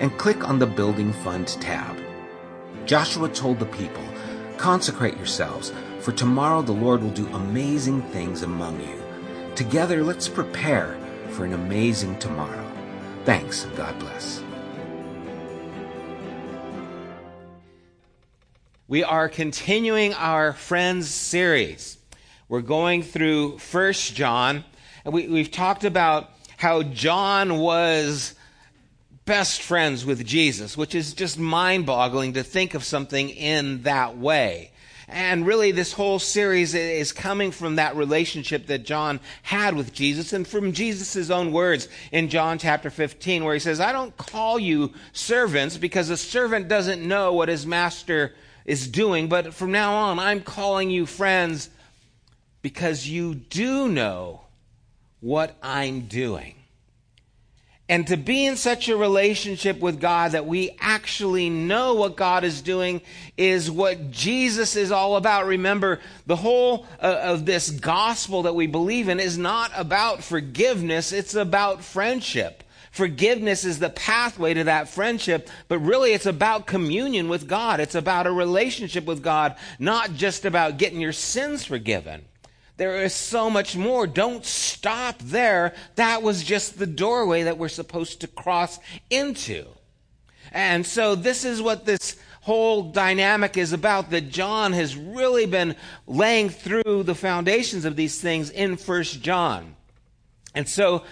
and click on the Building Fund tab. Joshua told the people, Consecrate yourselves, for tomorrow the Lord will do amazing things among you. Together, let's prepare for an amazing tomorrow. Thanks, and God bless. We are continuing our Friends series. We're going through First John, and we, we've talked about how John was best friends with Jesus, which is just mind boggling to think of something in that way. And really, this whole series is coming from that relationship that John had with Jesus and from Jesus' own words in John chapter 15, where he says, I don't call you servants because a servant doesn't know what his master is doing, but from now on, I'm calling you friends because you do know what I'm doing. And to be in such a relationship with God that we actually know what God is doing is what Jesus is all about. Remember, the whole uh, of this gospel that we believe in is not about forgiveness, it's about friendship. Forgiveness is the pathway to that friendship, but really it's about communion with God. It's about a relationship with God, not just about getting your sins forgiven. There is so much more. Don't stop there. That was just the doorway that we're supposed to cross into. And so this is what this whole dynamic is about that John has really been laying through the foundations of these things in First John. And so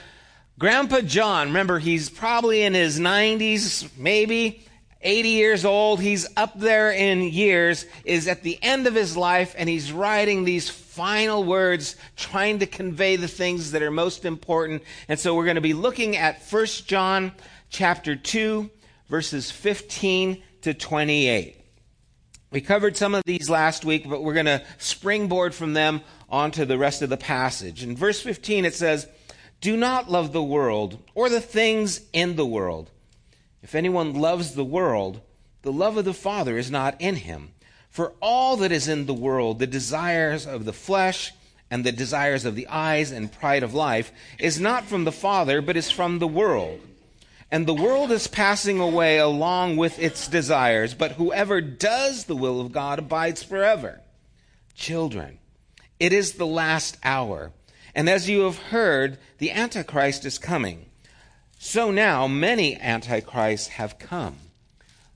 Grandpa John, remember he's probably in his 90s, maybe 80 years old, he's up there in years, is at the end of his life, and he's writing these final words, trying to convey the things that are most important. And so we're going to be looking at 1 John chapter 2, verses 15 to 28. We covered some of these last week, but we're going to springboard from them onto the rest of the passage. In verse 15, it says, Do not love the world or the things in the world. If anyone loves the world, the love of the Father is not in him. For all that is in the world, the desires of the flesh and the desires of the eyes and pride of life, is not from the Father, but is from the world. And the world is passing away along with its desires, but whoever does the will of God abides forever. Children, it is the last hour. And as you have heard, the Antichrist is coming. So now many antichrists have come.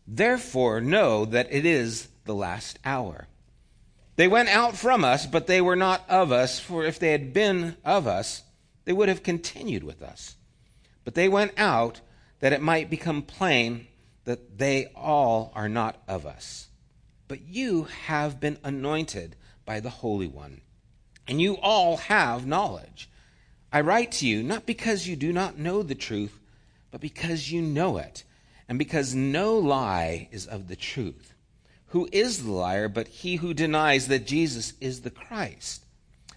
Therefore, know that it is the last hour. They went out from us, but they were not of us, for if they had been of us, they would have continued with us. But they went out that it might become plain that they all are not of us. But you have been anointed by the Holy One, and you all have knowledge. I write to you not because you do not know the truth, but because you know it, and because no lie is of the truth. Who is the liar but he who denies that Jesus is the Christ?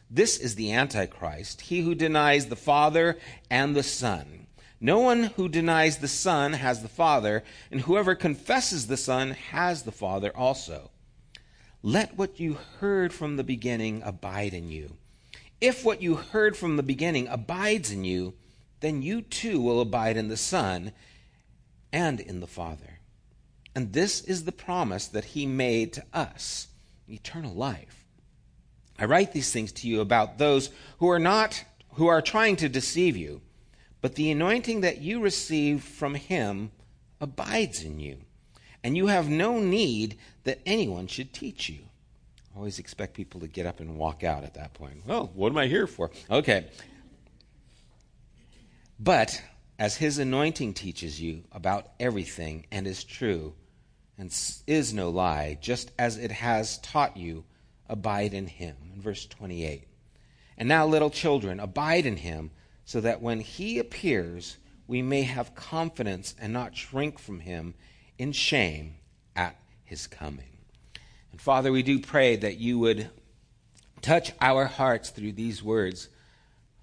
This is the Antichrist, he who denies the Father and the Son. No one who denies the Son has the Father, and whoever confesses the Son has the Father also. Let what you heard from the beginning abide in you. If what you heard from the beginning abides in you, then you too will abide in the Son and in the Father. And this is the promise that he made to us eternal life. I write these things to you about those who are not who are trying to deceive you, but the anointing that you receive from him abides in you, and you have no need that anyone should teach you. Always expect people to get up and walk out at that point. Well, what am I here for? Okay. But as his anointing teaches you about everything and is true and is no lie, just as it has taught you, abide in him. In verse 28. And now, little children, abide in him, so that when he appears, we may have confidence and not shrink from him in shame at his coming. And Father, we do pray that you would touch our hearts through these words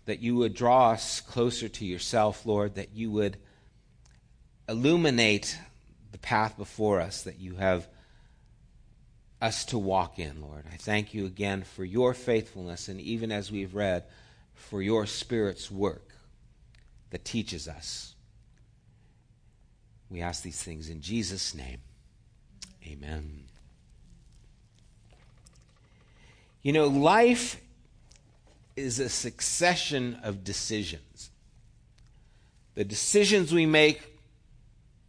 that you would draw us closer to yourself, Lord, that you would illuminate the path before us that you have us to walk in, Lord. I thank you again for your faithfulness, and even as we've read, for your Spirit's work that teaches us. We ask these things in Jesus' name. Amen. You know, life is a succession of decisions. The decisions we make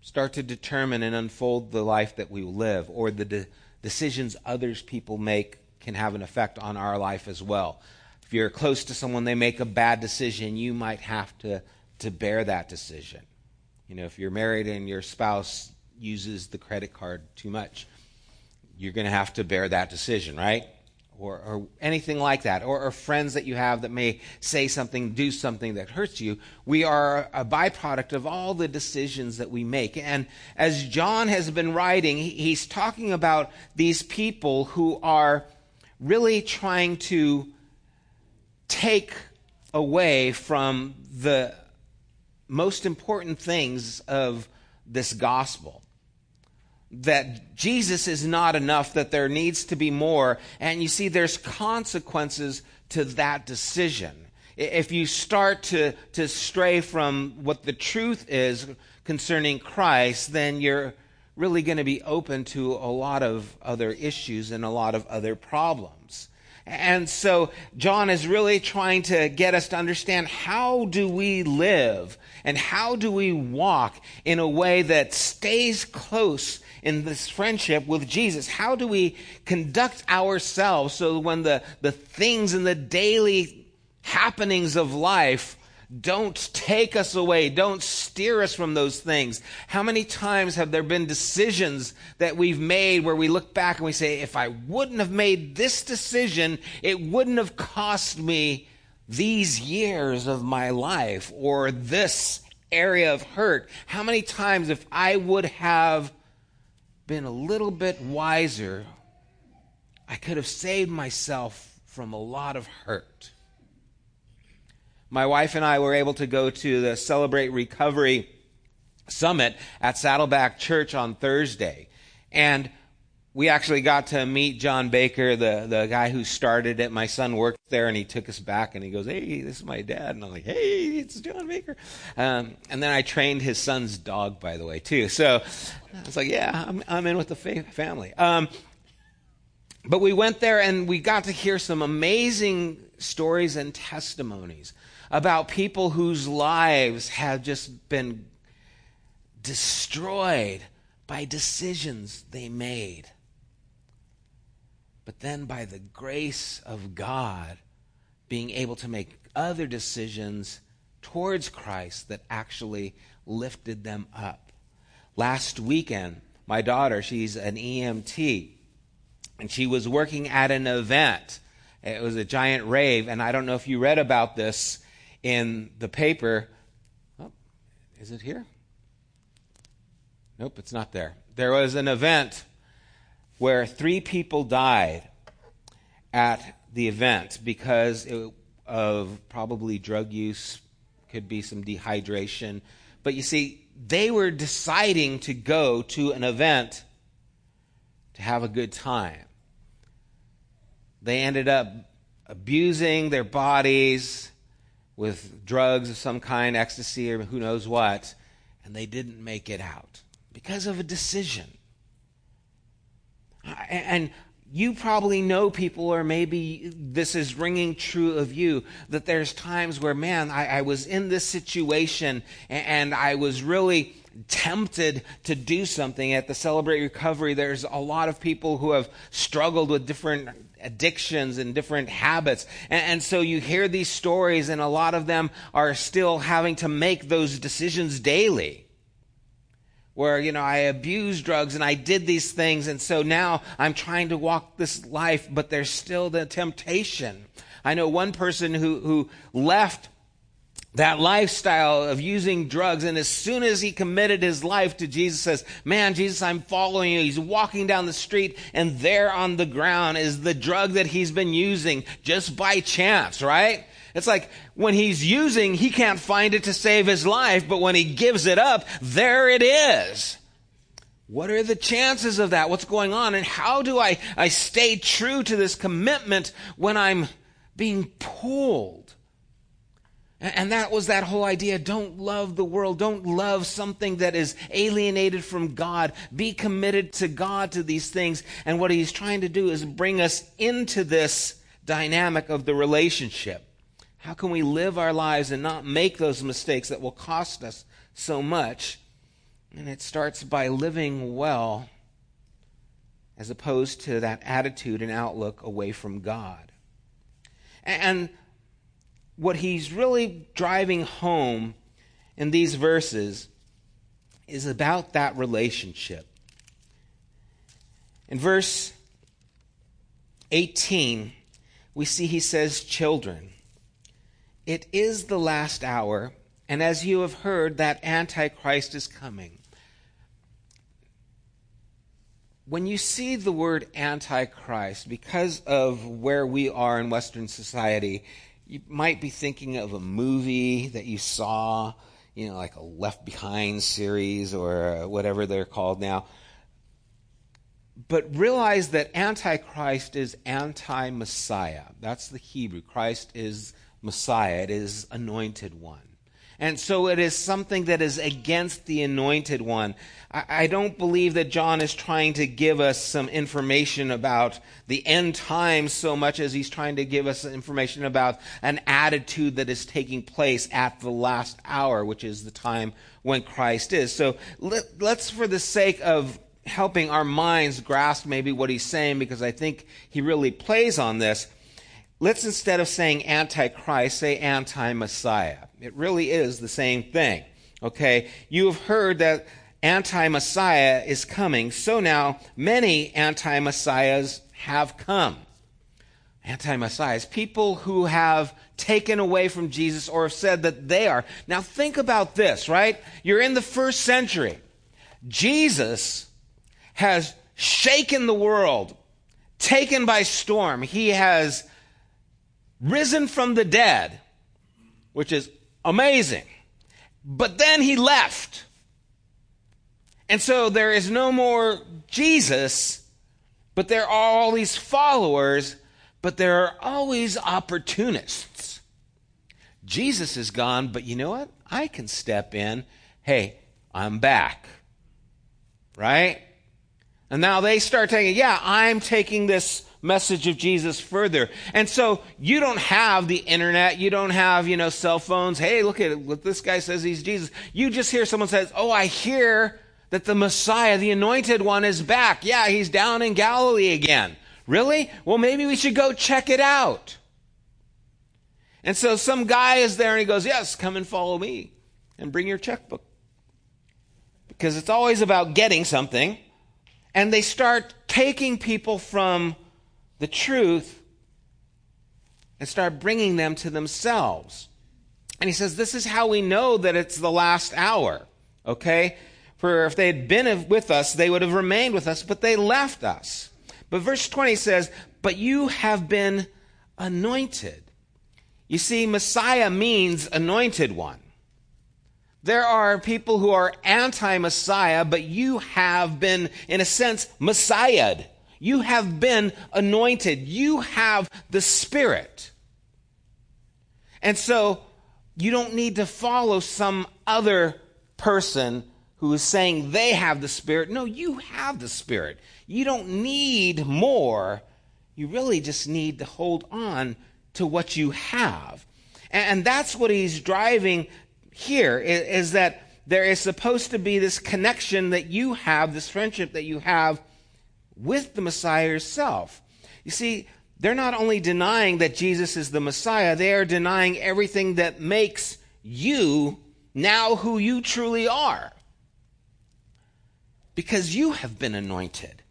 start to determine and unfold the life that we live, or the de- decisions others people make can have an effect on our life as well. If you're close to someone, they make a bad decision, you might have to, to bear that decision. You know, if you're married and your spouse uses the credit card too much, you're going to have to bear that decision, right? Or, or anything like that, or, or, friends that you have that may say something, do something that hurts you. We are a byproduct of all the decisions that we make. And as John has been writing, he's talking about these people who are really trying to take away from the most important things of this gospel that Jesus is not enough, that there needs to be more. And you see, there's consequences to that decision. If you start to, to stray from what the truth is concerning Christ, then you're really going to be open to a lot of other issues and a lot of other problems. And so John is really trying to get us to understand how do we live and how do we walk in a way that stays close in this friendship with Jesus? How do we conduct ourselves so when the, the things and the daily happenings of life don't take us away. Don't steer us from those things. How many times have there been decisions that we've made where we look back and we say, if I wouldn't have made this decision, it wouldn't have cost me these years of my life or this area of hurt? How many times, if I would have been a little bit wiser, I could have saved myself from a lot of hurt? my wife and I were able to go to the Celebrate Recovery Summit at Saddleback Church on Thursday. And we actually got to meet John Baker, the, the guy who started it. My son worked there and he took us back and he goes, Hey, this is my dad. And I'm like, Hey, it's John Baker. Um, and then I trained his son's dog, by the way, too. So I was like, Yeah, I'm, I'm in with the family. Um, but we went there and we got to hear some amazing stories and testimonies about people whose lives have just been destroyed by decisions they made. But then, by the grace of God, being able to make other decisions towards Christ that actually lifted them up. Last weekend, my daughter, she's an EMT, and she was working at an event. It was a giant rave, and I don't know if you read about this in the paper. Oh, is it here? Nope, it's not there. There was an event where three people died at the event because of probably drug use, could be some dehydration. But you see, they were deciding to go to an event to have a good time. They ended up abusing their bodies with drugs of some kind, ecstasy or who knows what. and they didn't make it out because of a decision. And you probably know people, or maybe this is ringing true of you, that there's times where, man, I, I was in this situation and, and I was really tempted to do something at the Celebrate Recovery. There's a lot of people who have struggled with different addictions and different habits. And, and, so you hear these stories, and a lot of them are still having to make those decisions daily where, you know, I abused drugs and I did these things. And so now I'm trying to walk this life, but there's still the temptation. I know one person who, who left that lifestyle of using drugs. And as soon as he committed his life to Jesus, says, man, Jesus, I'm following you. He's walking down the street and there on the ground is the drug that he's been using just by chance, right? It's like when he's using, he can't find it to save his life, but when he gives it up, there it is. What are the chances of that? What's going on? And how do I, I stay true to this commitment when I'm being pulled? And that was that whole idea. Don't love the world. Don't love something that is alienated from God. Be committed to God, to these things. And what he's trying to do is bring us into this dynamic of the relationship. How can we live our lives and not make those mistakes that will cost us so much? And it starts by living well as opposed to that attitude and outlook away from God. And what he's really driving home in these verses is about that relationship. In verse 18, we see he says, Children. It is the last hour, and as you have heard, that Antichrist is coming. When you see the word Antichrist, because of where we are in Western society, you might be thinking of a movie that you saw, you know, like a Left Behind series or whatever they're called now. But realize that Antichrist is anti Messiah. That's the Hebrew. Christ is Messiah, it is anointed one. And so it is something that is against the anointed one. I, don't believe that John is trying to give us some information about the end times so much as he's trying to give us information about an attitude that is taking place at the last hour, which is the time when Christ is. So let, let's, for the sake of helping our minds grasp maybe what he's saying, because I think he really plays on this, Let's instead of saying antichrist, say anti Messiah. It really is the same thing. Okay? You have heard that anti Messiah is coming, so now many anti Messiahs have come. Anti Messiahs, people who have taken away from Jesus or have said that they are. Now think about this, right? You're in the first century. Jesus has shaken the world, taken by storm. He has risen from the dead, which is amazing. But then he left. And so there is no more Jesus, but there are all these followers, but there are always opportunists. Jesus is gone, but you know what? I can step in. Hey, I'm back. Right? And now they start taking, yeah, I'm taking this message of Jesus further. And so you don't have the internet, you don't have, you know, cell phones. Hey, look at what this guy says he's Jesus. You just hear someone says, "Oh, I hear that the Messiah, the anointed one is back. Yeah, he's down in Galilee again." Really? Well, maybe we should go check it out. And so some guy is there and he goes, "Yes, come and follow me and bring your checkbook." Because it's always about getting something. And they start taking people from the truth and start bringing them to themselves. And he says, This is how we know that it's the last hour. Okay? For if they had been with us, they would have remained with us, but they left us. But verse 20 says, But you have been anointed. You see, Messiah means anointed one. There are people who are anti Messiah, but you have been, in a sense, Messiahed. You have been anointed. You have the Spirit. And so you don't need to follow some other person who is saying they have the Spirit. No, you have the Spirit. You don't need more. You really just need to hold on to what you have. And that's what he's driving here is, that there is supposed to be this connection that you have, this friendship that you have with the Messiah yourself. You see, they're not only denying that Jesus is the Messiah, they are denying everything that makes you now who you truly are. Because you have been anointed.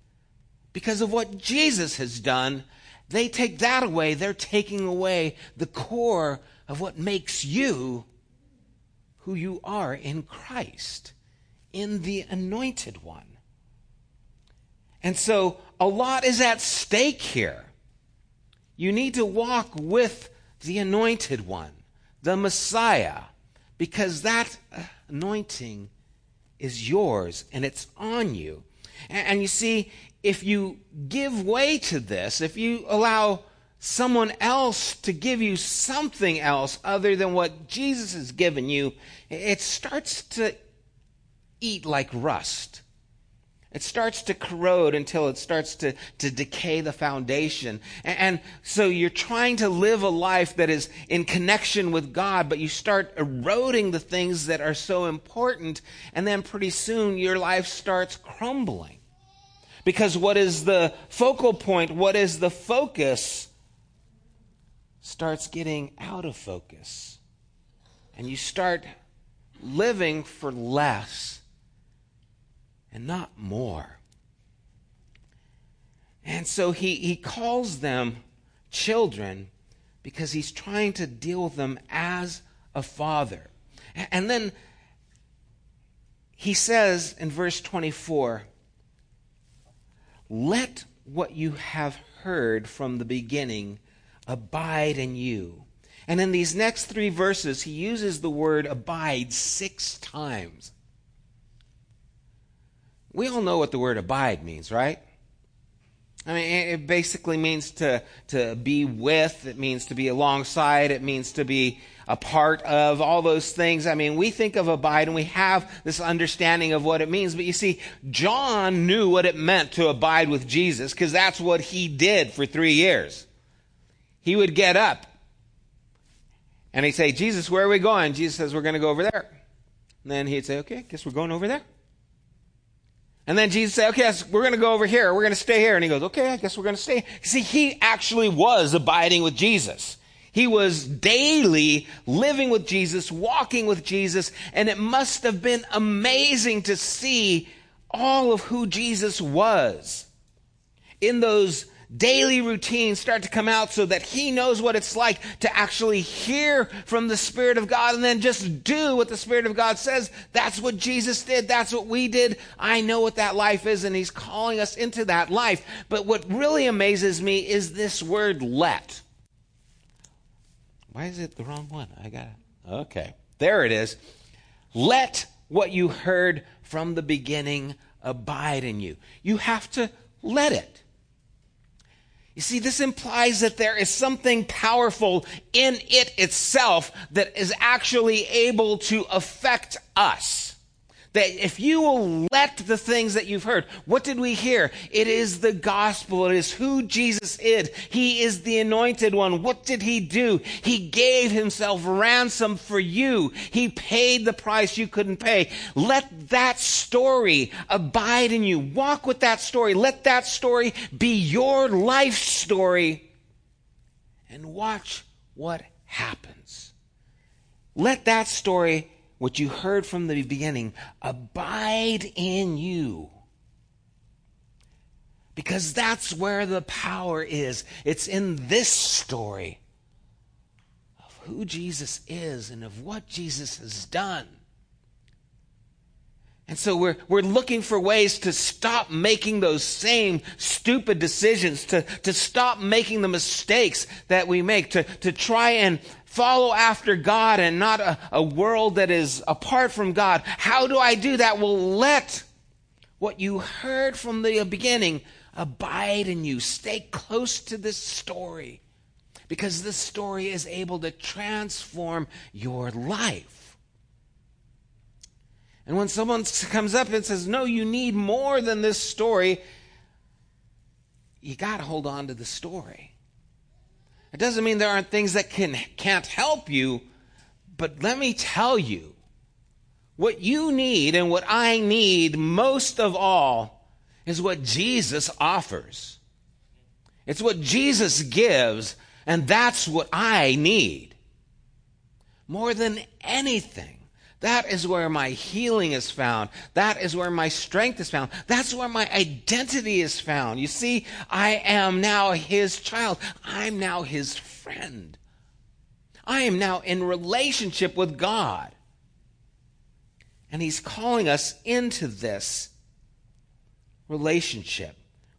Because of what Jesus has done, they take that away. They're taking away the core of what makes you who you are in Christ, in the anointed one. And so a lot is at stake here. You need to walk with the anointed one, the Messiah, because that anointing is yours and it's on you. And, you see, if you give way to this, if you allow someone else to give you something else other than what Jesus has given you, it starts to eat like rust. It starts to corrode until it starts to, to decay the foundation. And, and, so you're trying to live a life that is in connection with God, but you start eroding the things that are so important, and then pretty soon your life starts crumbling. Because what is the focal point, what is the focus, starts getting out of focus. And you start living for less and not more. And so he, he calls them children because he's trying to deal with them as a father. And then he says in verse 24, Let what you have heard from the beginning abide in you. And in these next three verses, he uses the word abide six times. We all know what the word abide means, right? I mean, it basically means to, to be with, it means to be alongside, it means to be a part of, all those things. I mean, we think of abide and we have this understanding of what it means, but you see, John knew what it meant to abide with Jesus because that's what he did for three years he would get up and he'd say, Jesus, where are we going? Jesus says, We're going to go over there. And then he'd say, Okay, guess we're going over there. And then Jesus said, Okay, we're going to go over here. We're going to stay here. And he goes, Okay, I guess we're going to stay. See, he actually was abiding with Jesus. He was daily living with Jesus, walking with Jesus, and it must have been amazing to see all of who Jesus was in those daily routines start to come out so that he knows what it's like to actually hear from the Spirit of God and then just do what the Spirit of God says. That's what Jesus did. That's what we did. I know what that life is, and he's calling us into that life. But what really amazes me is this word let. Why is it the wrong one? I got it. Okay. There it is. Let what you heard from the beginning abide in you. You have to let it. You see, this implies that there is something powerful in it itself that is actually able to affect us. That if you will let the things that you've heard, what did we hear? It is the gospel. It is who Jesus is. He is the anointed one. What did he do? He gave himself ransom for you. He paid the price you couldn't pay. Let that story abide in you. Walk with that story. Let that story be your life story and watch what happens. Let that story what you heard from the beginning, abide in you. Because that's where the power is. It's in this story of who Jesus is and of what Jesus has done. And so we're, we're looking for ways to stop making those same stupid decisions, to, to stop making the mistakes that we make, to, to try and follow after God and not a, a world that is apart from God. How do I do that? Well, let what you heard from the beginning abide in you. Stay close to this story because this story is able to transform your life. And when someone comes up and says, No, you need more than this story, you got to hold on to the story. It doesn't mean there aren't things that can, can't help you, but let me tell you what you need and what I need most of all is what Jesus offers. It's what Jesus gives, and that's what I need. More than anything. That is where my healing is found. That is where my strength is found. That's where my identity is found. You see, I am now his child. I'm now his friend. I am now in relationship with God. And he's calling us into this relationship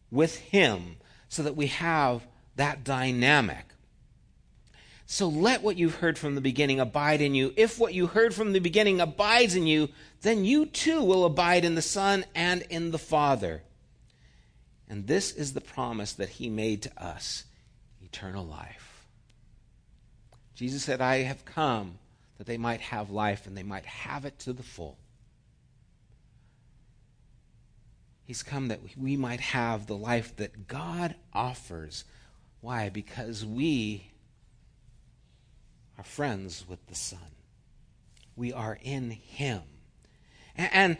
with him so that we have that dynamic. So let what you've heard from the beginning abide in you. If what you heard from the beginning abides in you, then you too will abide in the Son and in the Father. And this is the promise that he made to us eternal life. Jesus said, I have come that they might have life and they might have it to the full. He's come that we might have the life that God offers. Why? Because we are friends with the Son. We are in Him. And,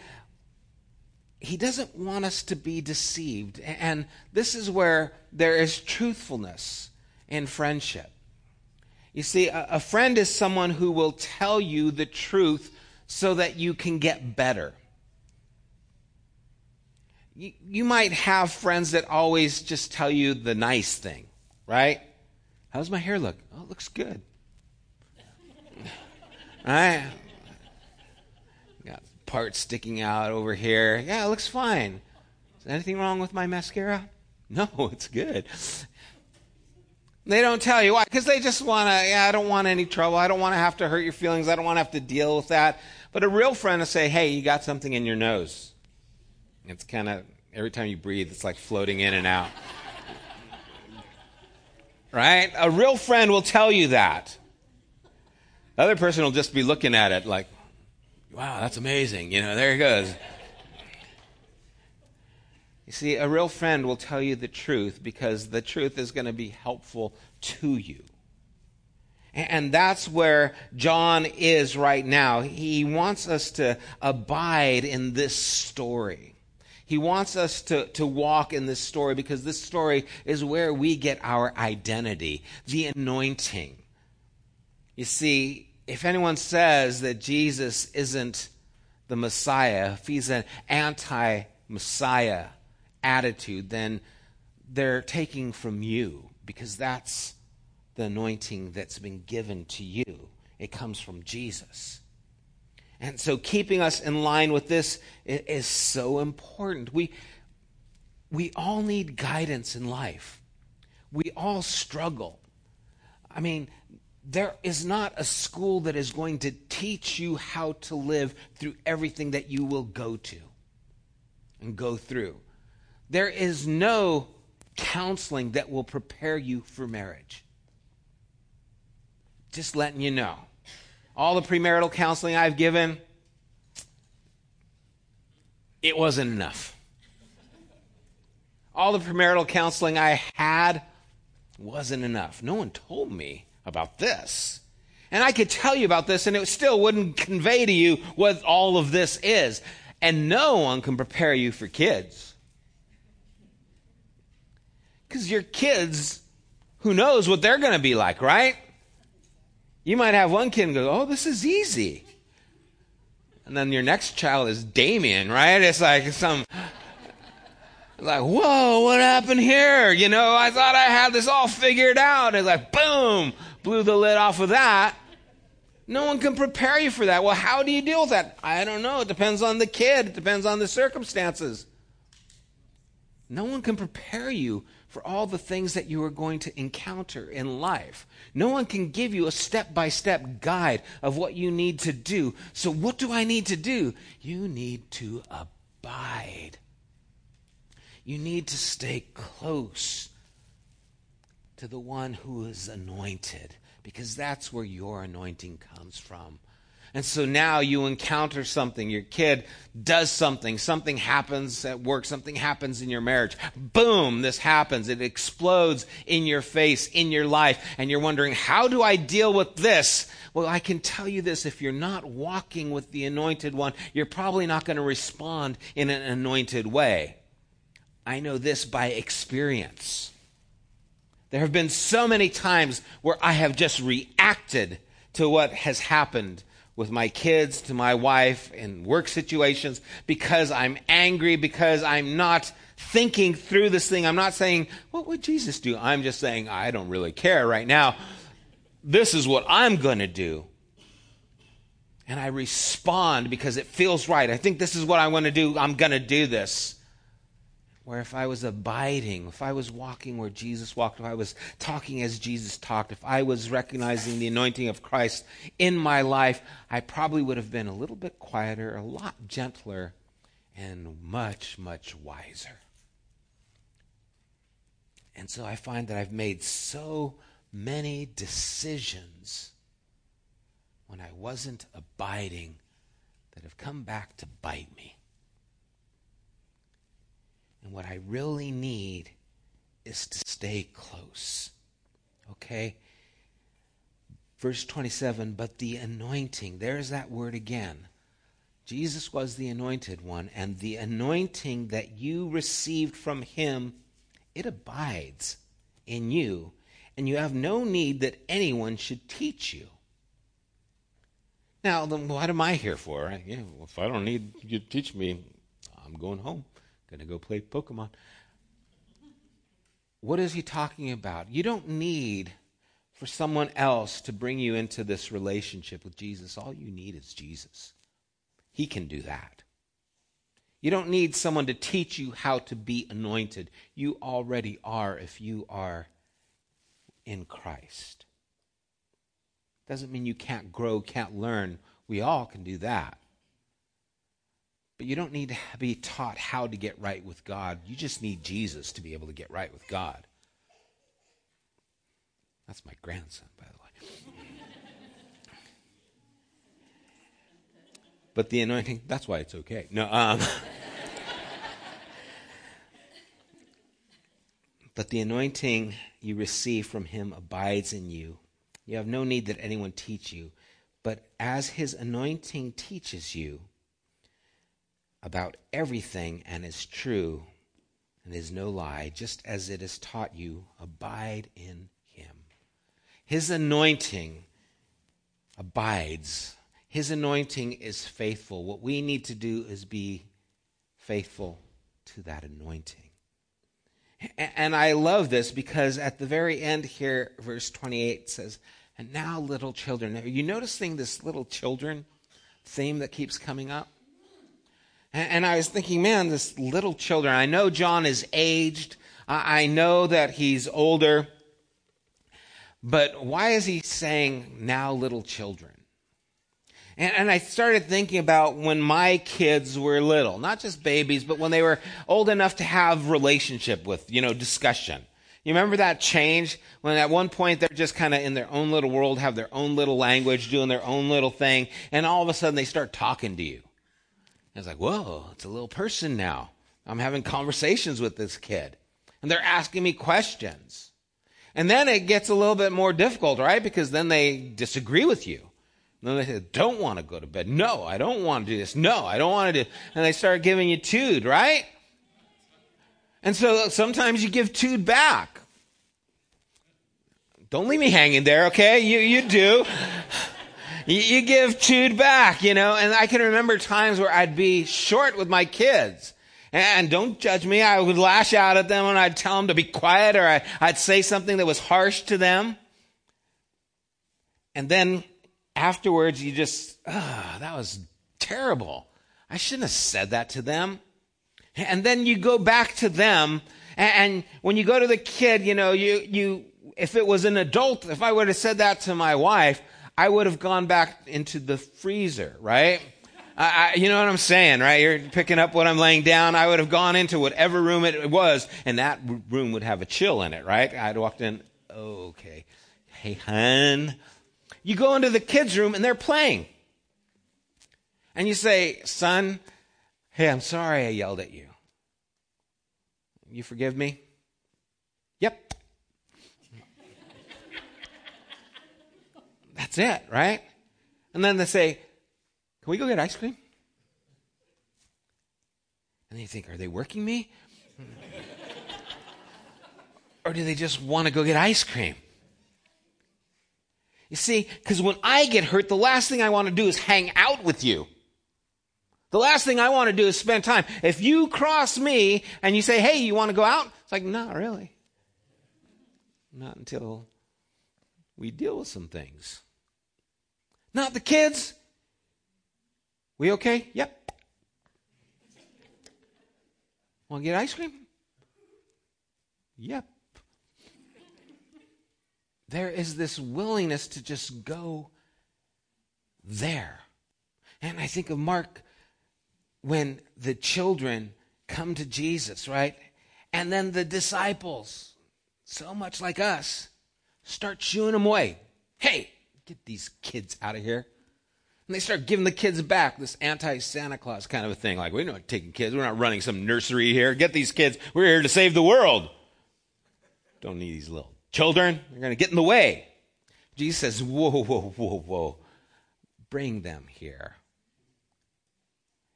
He doesn't want us to be deceived. And this is where there is truthfulness in friendship. You see, a, friend is someone who will tell you the truth so that you can get better. You, you might have friends that always just tell you the nice thing, right? How's my hair look? Oh, it looks good. Right? Got parts sticking out over here. Yeah, it looks fine. Is anything wrong with my mascara? No, it's good. They don't tell you why, because they just want to, yeah, I don't want any trouble. I don't want to have to hurt your feelings. I don't want to have to deal with that. But a real friend will say, hey, you got something in your nose. It's kind of, every time you breathe, it's like floating in and out. right? A real friend will tell you that. The other person will just be looking at it like, wow, that's amazing. You know, there he goes. You see, a real friend will tell you the truth because the truth is going to be helpful to you. And that's where John is right now. He wants us to abide in this story. He wants us to, to walk in this story because this story is where we get our identity, the anointing. You see, if anyone says that Jesus isn't the Messiah, if he's an anti Messiah attitude, then they're taking from you because that's the anointing that's been given to you. It comes from Jesus. And so keeping us in line with this is so important. We, we all need guidance in life. We all struggle. I mean, there is not a school that is going to teach you how to live through everything that you will go to and go through. There is no counseling that will prepare you for marriage. Just letting you know. All the premarital counseling I've given, it wasn't enough. All the premarital counseling I had wasn't enough. No one told me about this. And I could tell you about this, and it still wouldn't convey to you what all of this is. And no one can prepare you for kids. Because your kids, who knows what they're going to be like, right? You might have one kid go, Oh, this is easy. And then your next child is Damien, right? It's like some like, whoa, what happened here? You know, I thought I had this all figured out. It's like, boom, blew the lid off of that. No one can prepare you for that. Well, how do you deal with that? I don't know. It depends on the kid, it depends on the circumstances. No one can prepare you for all the things that you are going to encounter in life. No one can give you a step by step guide of what you need to do. So, what do I need to do? You need to abide you need to stay close to the one who is anointed because that's where your anointing comes from. And so now you encounter something. Your kid does something. Something happens at work. Something happens in your marriage. Boom, this happens. It explodes in your face, in your life. And you're wondering, how do I deal with this? Well, I can tell you this if you're not walking with the anointed one, you're probably not going to respond in an anointed way. I know this by experience. There have been so many times where I have just reacted to what has happened with my kids, to my wife, in work situations, because I'm angry, because I'm not thinking through this thing. I'm not saying, what would Jesus do? I'm just saying, I don't really care right now. This is what I'm going to do. And I respond because it feels right. I think this is what I want to do. I'm going to do this where if I was abiding, if I was walking where Jesus walked, if I was talking as Jesus talked, if I was recognizing the anointing of Christ in my life, I probably would have been a little bit quieter, a lot gentler, and much, much wiser. And so I find that I've made so many decisions when I wasn't abiding that have come back to bite me. And what I really need is to stay close. Okay? Verse 27 But the anointing, there's that word again. Jesus was the anointed one, and the anointing that you received from him, it abides in you, and you have no need that anyone should teach you. Now, then what am I here for? Yeah, if I don't need you to teach me, I'm going home. Gonna go play Pokemon. What is he talking about? You don't need for someone else to bring you into this relationship with Jesus. All you need is Jesus. He can do that. You don't need someone to teach you how to be anointed. You already are if you are in Christ. Doesn't mean you can't grow, can't learn. We all can do that. But you don't need to be taught how to get right with God. You just need Jesus to be able to get right with God. That's my grandson, by the way. but the anointing, that's why it's okay. No, um, but the anointing you receive from him abides in you. You have no need that anyone teach you. But as his anointing teaches you, about everything and is true and is no lie, just as it is taught you, abide in him. His anointing abides. His anointing is faithful. What we need to do is be faithful to that anointing. And I love this because at the very end here, verse 28 says, And now, little children. Are you noticing this little children theme that keeps coming up? And I was thinking, man, this little children, I know John is aged. I know that he's older. But why is he saying now little children? And, and, I started thinking about when my kids were little, not just babies, but when they were old enough to have relationship with, you know, discussion. You remember that change when at one point they're just kind of in their own little world, have their own little language, doing their own little thing, and all of a sudden they start talking to you. And it's like, whoa, it's a little person now. I'm having conversations with this kid. And they're asking me questions. And then it gets a little bit more difficult, right? Because then they disagree with you. And then they say, don't want to go to bed. No, I don't want to do this. No, I don't want to do. And they start giving you tood, right? And so sometimes you give tood back. Don't leave me hanging there, okay? You, you do you, you give chewed back, you know. And I can remember times where I'd be short with my kids. And don't judge me. I would lash out at them and I'd tell them to be quiet or I, I'd say something that was harsh to them. And then afterwards, you just, oh, that was terrible. I shouldn't have said that to them. And then you go back to them. And when you go to the kid, you know, you, you, if it was an adult, if I would have said that to my wife, I would have gone back into the freezer, right? I, you know what I'm saying, right? You're picking up what I'm laying down. I would have gone into whatever room it was, and that room would have a chill in it, right? I'd walked in, oh, okay. Hey, hun. You go into the kids' room, and they're playing. and you say, Son, hey, I'm sorry I yelled at you. You forgive me? Yep. That's it, right? And then they say, Can we go get ice cream? And you think, Are they working me? or do they just want to go get ice cream? You see, because when I get hurt, the last thing I want to do is hang out with you. The last thing I want to do is spend time. If you cross me and you say, hey, you want to go out? It's like, not really. Not until we deal with some things. Not the kids. We okay? Yep. Want to get ice cream? Yep. There is this willingness to just go there. And I think of Mark when the children come to Jesus, right? And then the disciples, so much like us, start shooing them away. Hey, get these kids out of here. And they start giving the kids back, this anti Santa Claus kind of a thing. Like, we're not taking kids, we're not running some nursery here. Get these kids, we're here to save the world. Don't need these little children, they're going to get in the way. Jesus says, Whoa, whoa, whoa, whoa. Bring them here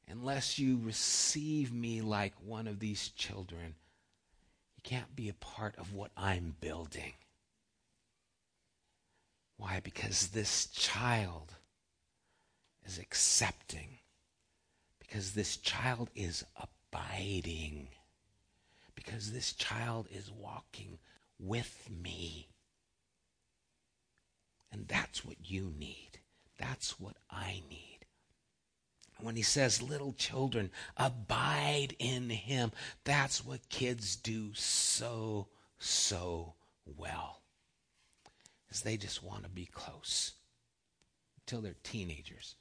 unless you receive me like one of these children, you can't be a part of what I'm building. Why? Because this child is accepting. Because this child is abiding. Because this child is walking with me. And that's what you need. That's what I need when he says, little children, abide in him, that's what kids do so, so well. Is they just want to be close until they're teenagers.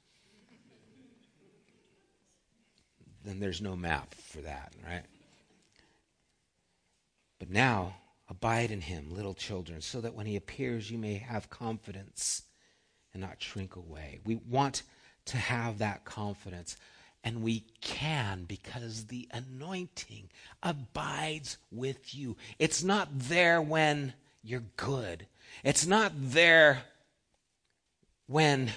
then there's no map for that, right? But now, abide in him, little children, so that when he appears, you may have confidence and not shrink away. We want to have that confidence. And we can because the anointing abides with you. It's not there when you're good. It's not there when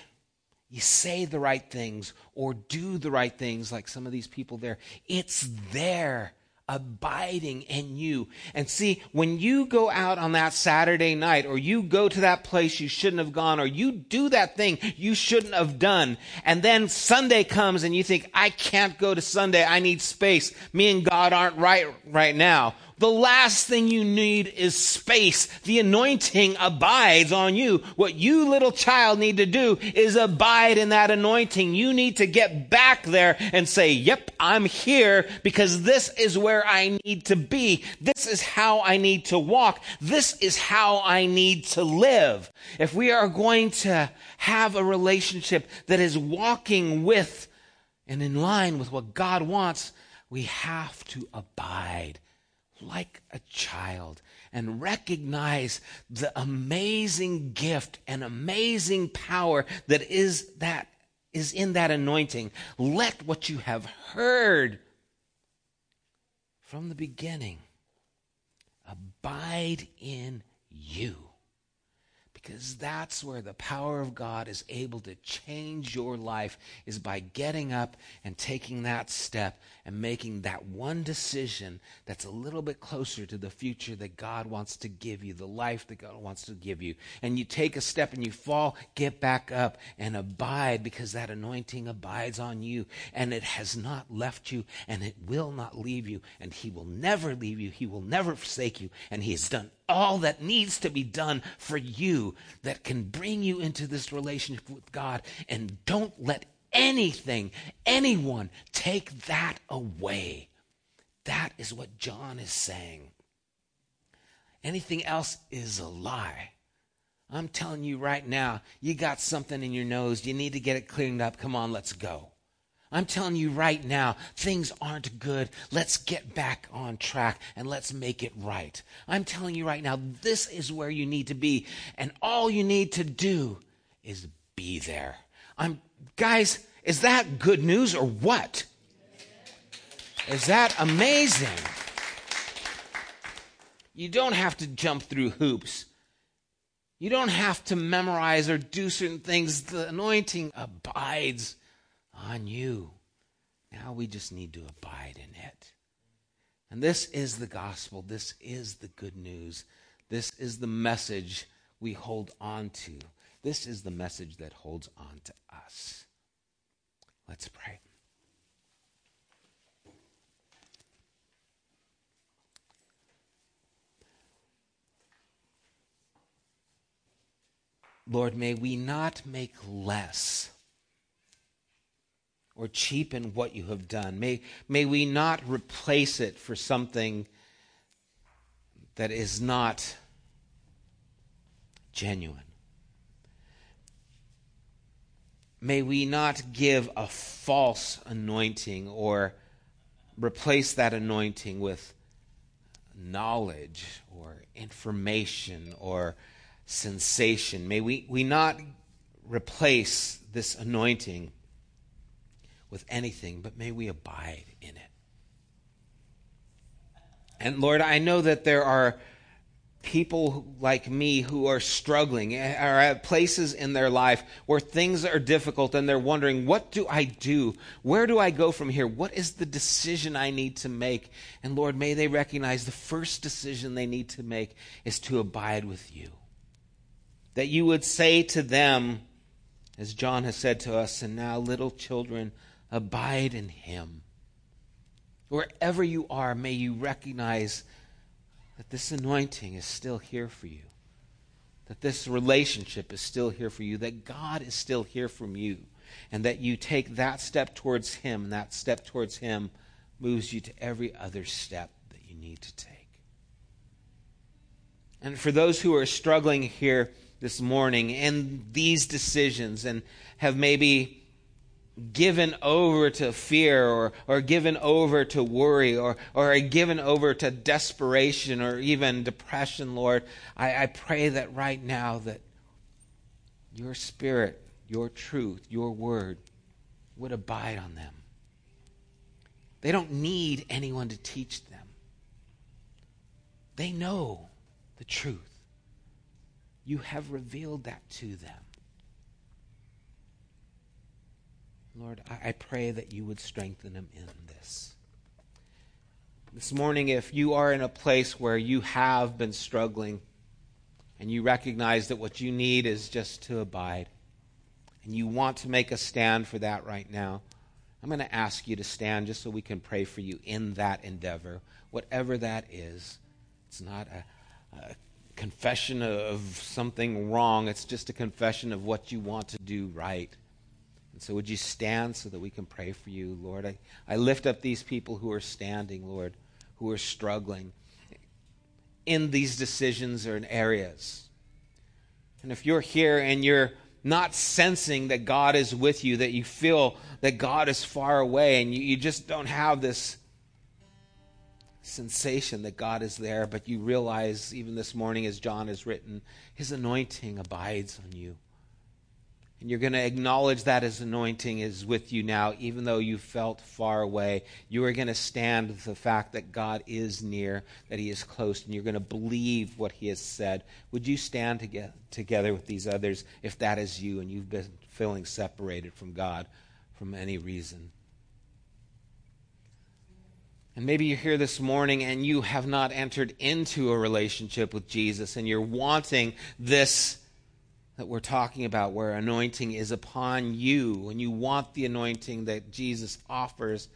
you say the right things or do the right things like some of these people there. It's there abiding in you. And see, when you go out on that Saturday night, or you go to that place you shouldn't have gone, or you do that thing you shouldn't have done, and then Sunday comes and you think, I can't go to Sunday, I need space. Me and God aren't right right now. The last thing you need is space. The anointing abides on you. What you little child need to do is abide in that anointing. You need to get back there and say, yep, I'm here because this is where I need to be. This is how I need to walk. This is how I need to live. If we are going to have a relationship that is walking with and in line with what God wants, we have to abide like a child and recognize the amazing gift and amazing power that is that is in that anointing. Let what you have heard from the beginning abide in you because that's where the power of God is able to change your life is by getting up and taking that step and making that one decision that's a little bit closer to the future that God wants to give you, the life that God wants to give you. And you take a step and you fall, get back up and abide because that anointing abides on you and it has not left you and it will not leave you and he will never leave you. He will never forsake you and he has done all that needs to be done for you that can bring you into this relationship with God and don't let anything, anyone take that away. That is what John is saying. Anything else is a lie. I'm telling you right now, you got something in your nose. You need to get it cleaned up. Come on, let's go. I'm telling you right now, things aren't good. Let's get back on track and let's make it right. I'm telling you right now, this is where you need to be. And all you need to do is be there. I'm, guys, Is that good news or what? Is that amazing? You don't have to jump through hoops. You don't have to memorize or do certain things. The anointing abides on you. Now we just need to abide in it. And this is the gospel. This is the good news. This is the message we hold on to. This is the message that holds on to us. Let's pray. Lord, may we not make less or cheapen what you have done. May, may we not replace it for something that is not genuine. May we not give a false anointing or replace that anointing with knowledge or information or sensation. May we, we not replace this anointing with anything, but may we abide in it. And Lord, I know that there are people like me who are struggling, eh, are at places in their life where things are difficult and they're wondering, what do I do? Where do I go from here? What is the decision I need to make? And Lord, may they recognize the first decision they need to make is to abide with you. That you would say to them, as John has said to us, and now little children, abide in him. Wherever you are, may you recognize that this anointing is still here for you, that this relationship is still here for you, that God is still here from you, and that you take that step towards Him, and that step towards Him moves you to every other step that you need to take. And for those who are struggling here this morning in these decisions and have maybe given over to fear or, or given over to worry or, or given over to desperation or even depression, Lord, I, I pray that right now that your spirit, your truth, your word would abide on them. They don't need anyone to teach them. They know the truth. You have revealed that to them. Lord, I, pray that you would strengthen him in this. This morning, if you are in a place where you have been struggling and you recognize that what you need is just to abide, and you want to make a stand for that right now, I'm going to ask you to stand just so we can pray for you in that endeavor, whatever that is. It's not a, a confession of something wrong, it's just a confession of what you want to do right. And so, would you stand so that we can pray for you, Lord? I, I lift up these people who are standing, Lord, who are struggling in these decisions or in areas. And if you're here and you're not sensing that God is with you, that you feel that God is far away, and you, you just don't have this sensation that God is there, but you realize, even this morning, as John has written, his anointing abides on you. And you're going to acknowledge that his anointing is with you now, even though you felt far away. You are going to stand the fact that God is near, that he is close, and you're going to believe what he has said. Would you stand together with these others if that is you and you've been feeling separated from God from any reason? And maybe you're here this morning and you have not entered into a relationship with Jesus and you're wanting this that we're talking about, where anointing is upon you, and you want the anointing that Jesus offers,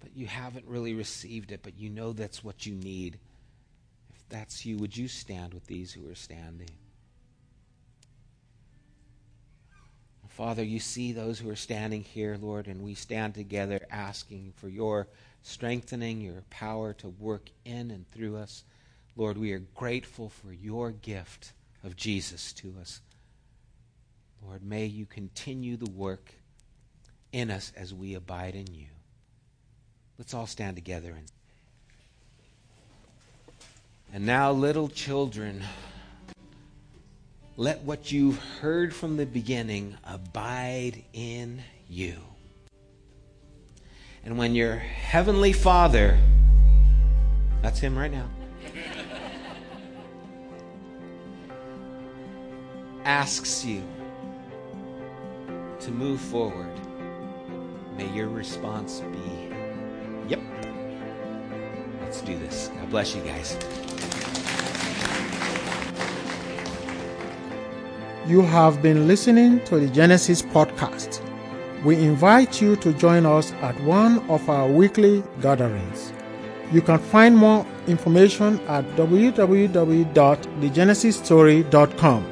but you haven't really received it, but you know that's what you need. If that's you, would you stand with these who are standing? Father, you see those who are standing here, Lord, and we stand together asking for your strengthening, your power to work in and through us. Lord, we are grateful for your gift of Jesus to us. Lord, may you continue the work in us as we abide in you. Let's all stand together. And, and now, little children, let what you've heard from the beginning abide in you. And when your heavenly Father, that's him right now, asks you to move forward, may your response be, Yep. Let's do this. God bless you guys. You have been listening to the Genesis podcast. We invite you to join us at one of our weekly gatherings. You can find more information at www.thegenesisstory.com